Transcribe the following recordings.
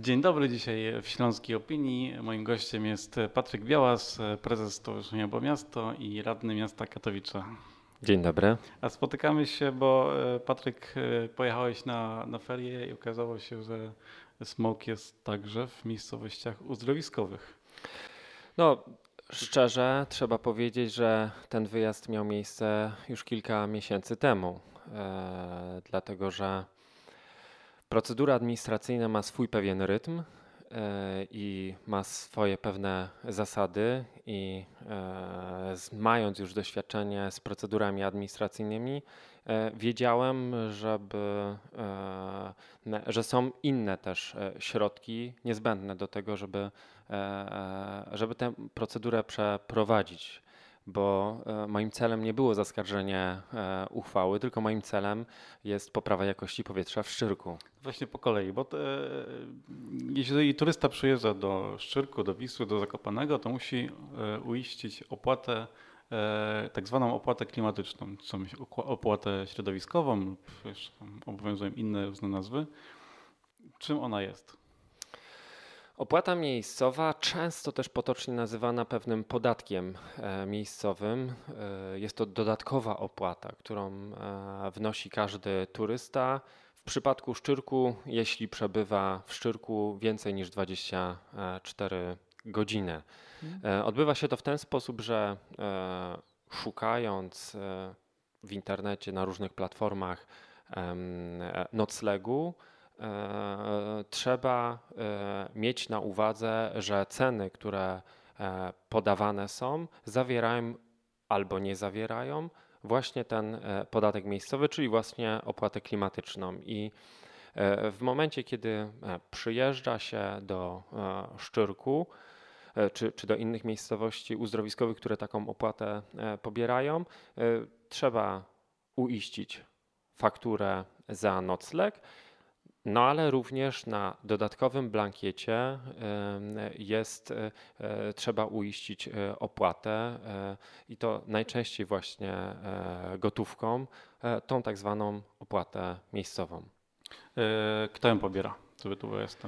Dzień dobry, dzisiaj w Śląskiej Opinii. Moim gościem jest Patryk Białas, prezes Stowarzyszenia Bo Miasto i radny miasta Katowice. Dzień dobry. A spotykamy się, bo e, Patryk e, pojechałeś na, na ferie i okazało się, że smog jest także w miejscowościach uzdrowiskowych. No, szczerze trzeba powiedzieć, że ten wyjazd miał miejsce już kilka miesięcy temu, e, dlatego że procedura administracyjna ma swój pewien rytm. E, i ma swoje pewne zasady i e, mając już doświadczenie z procedurami administracyjnymi, e, wiedziałem, żeby, że są inne też środki niezbędne do tego, żeby, żeby tę procedurę przeprowadzić bo e, moim celem nie było zaskarżenie e, uchwały, tylko moim celem jest poprawa jakości powietrza w Szczyrku. Właśnie po kolei, bo te, jeśli turysta przyjeżdża do Szczyrku, do Wisły, do Zakopanego, to musi e, uiścić opłatę, tak zwaną opłatę klimatyczną, opłatę środowiskową obowiązują inne różne nazwy. Czym ona jest? Opłata miejscowa, często też potocznie nazywana pewnym podatkiem e, miejscowym, e, jest to dodatkowa opłata, którą e, wnosi każdy turysta. W przypadku Szczyrku, jeśli przebywa w Szczyrku więcej niż 24 godziny. Mhm. Odbywa się to w ten sposób, że szukając w internecie na różnych platformach noclegu, trzeba e, mieć na uwadze, że ceny, które e, podawane są, zawierają albo nie zawierają właśnie ten podatek miejscowy, czyli właśnie opłatę klimatyczną. I w momencie, kiedy przyjeżdża się do Szczyrku, czy, czy do innych miejscowości uzdrowiskowych, które taką opłatę pobierają, trzeba uiścić fakturę za nocleg no ale również na dodatkowym blankiecie jest, e, e, trzeba uiścić e, opłatę i to najczęściej właśnie gotówką, tą tak zwaną opłatę miejscową. Kto ją pobiera? Co by tu jest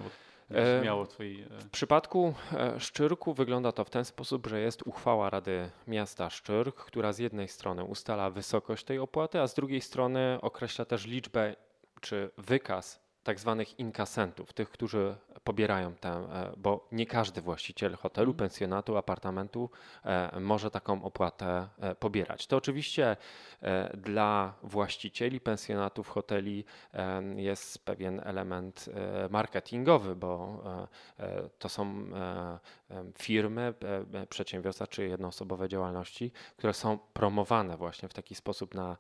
Miało twoi... W przypadku Szczyrku wygląda to w ten sposób, że jest uchwała Rady Miasta Szczyrk, która z jednej strony ustala wysokość tej opłaty, a z drugiej strony określa też liczbę czy wykaz tak zwanych inkasentów, tych, którzy pobierają tę, e, bo nie każdy właściciel hotelu, mhm. pensjonatu, apartamentu e, może taką opłatę e, pobierać. To oczywiście dla właścicieli pensjonatów, hoteli jest pewien element marketingowy, bo to są firmy, przedsiębiorstwa czy jednoosobowe działalności, które są promowane właśnie w taki sposób na,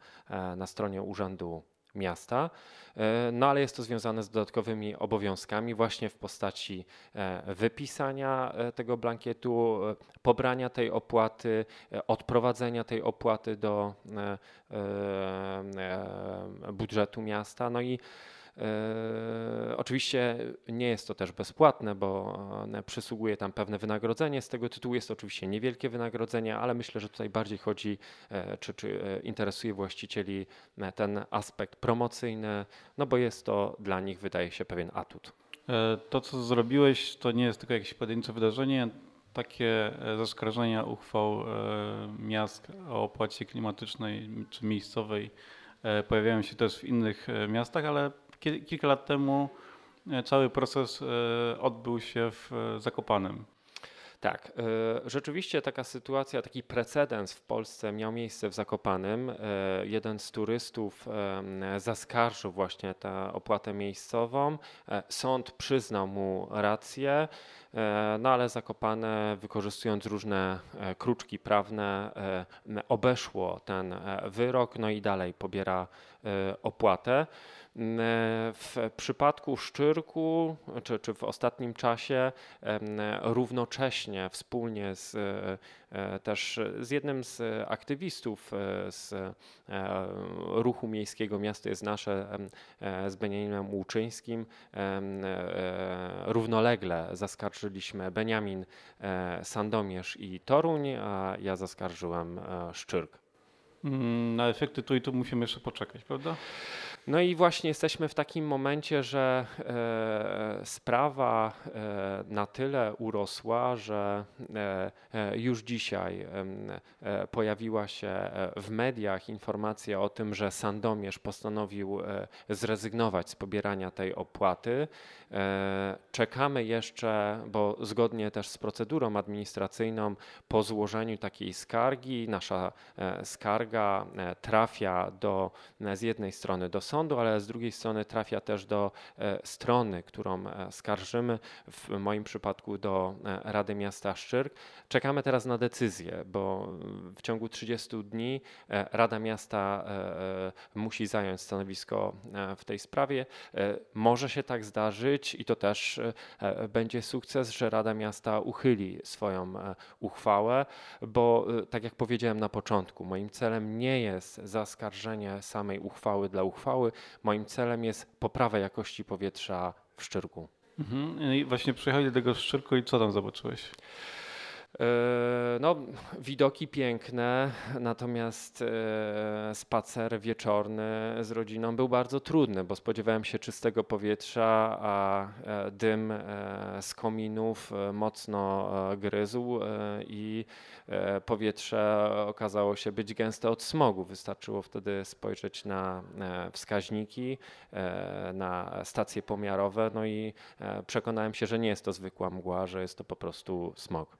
na stronie Urzędu miasta, e, no ale jest to związane z dodatkowymi obowiązkami właśnie w postaci e, wypisania e, tego blankietu, pobrania tej opłaty, odprowadzenia tej opłaty do budżetu miasta, no i oczywiście nie jest to też bezpłatne, bo przysługuje tam pewne wynagrodzenie. Z tego tytułu jest to oczywiście niewielkie wynagrodzenie, ale myślę, że tutaj bardziej chodzi, e, czy, czy e, interesuje właścicieli ten aspekt promocyjny, no bo jest to dla nich, wydaje się, pewien atut. To, co zrobiłeś, to nie jest tylko jakieś pojedyncze wydarzenie. Takie zaskarżenia uchwał miast o opłacie klimatycznej czy miejscowej pojawiają się też w innych miastach, ale kilka lat temu e, cały proces e, odbył się w e, Zakopanem. Tak, rzeczywiście taka sytuacja, taki precedens w Polsce miał miejsce w Zakopanem. Jeden z turystów zaskarżył właśnie tę opłatę miejscową. Sąd przyznał mu rację, no ale Zakopane wykorzystując różne kruczki prawne obeszło ten wyrok, no i dalej pobiera opłatę. W przypadku Szczyrku, czy, czy w ostatnim czasie, równocześnie wspólnie z, e, też z jednym z aktywistów e, z e, ruchu miejskiego Miasto jest nasze, z Beniaminem Łuczyńskim, równolegle zaskarżyliśmy Beniamin, Sandomierz i Toruń, a ja zaskarżyłem Szczyrk. Mm, na efekty tu i tu musimy jeszcze poczekać, prawda? No i właśnie jesteśmy w takim momencie, że e, sprawa e, na tyle urosła, że e, już dzisiaj pojawiła się w mediach informacja o tym, że Sandomierz postanowił zrezygnować z pobierania tej opłaty. Czekamy jeszcze, bo zgodnie też z procedurą administracyjną, po złożeniu takiej skargi, nasza skarga trafia do, z jednej strony do sądu, ale z drugiej strony trafia też do e, strony, którą e, skarżymy, w moim przypadku do e, Rady Miasta Szczyrk. Czekamy teraz na decyzję, bo mm, w ciągu 30 dni Rada Miasta musi zająć stanowisko w tej sprawie. Może się tak zdarzyć i to też będzie sukces, że Rada Miasta uchyli swoją uchwałę, bo tak jak powiedziałem na początku, moim celem nie jest zaskarżenie samej uchwały dla uchwały, moim celem jest poprawa jakości powietrza w Szczyrku. Mhm. I właśnie przyjechali do tego Szczyrku i co tam zobaczyłeś? E, No, widoki piękne, natomiast e, spacer wieczorny z rodziną był bardzo trudny, bo spodziewałem się czystego powietrza, a e, dym z kominów mocno gryzł i powietrze okazało się być gęste od smogu. Wystarczyło wtedy spojrzeć na wskaźniki, na stacje pomiarowe, no i przekonałem się, że nie jest to zwykła mgła, że jest to po prostu smog.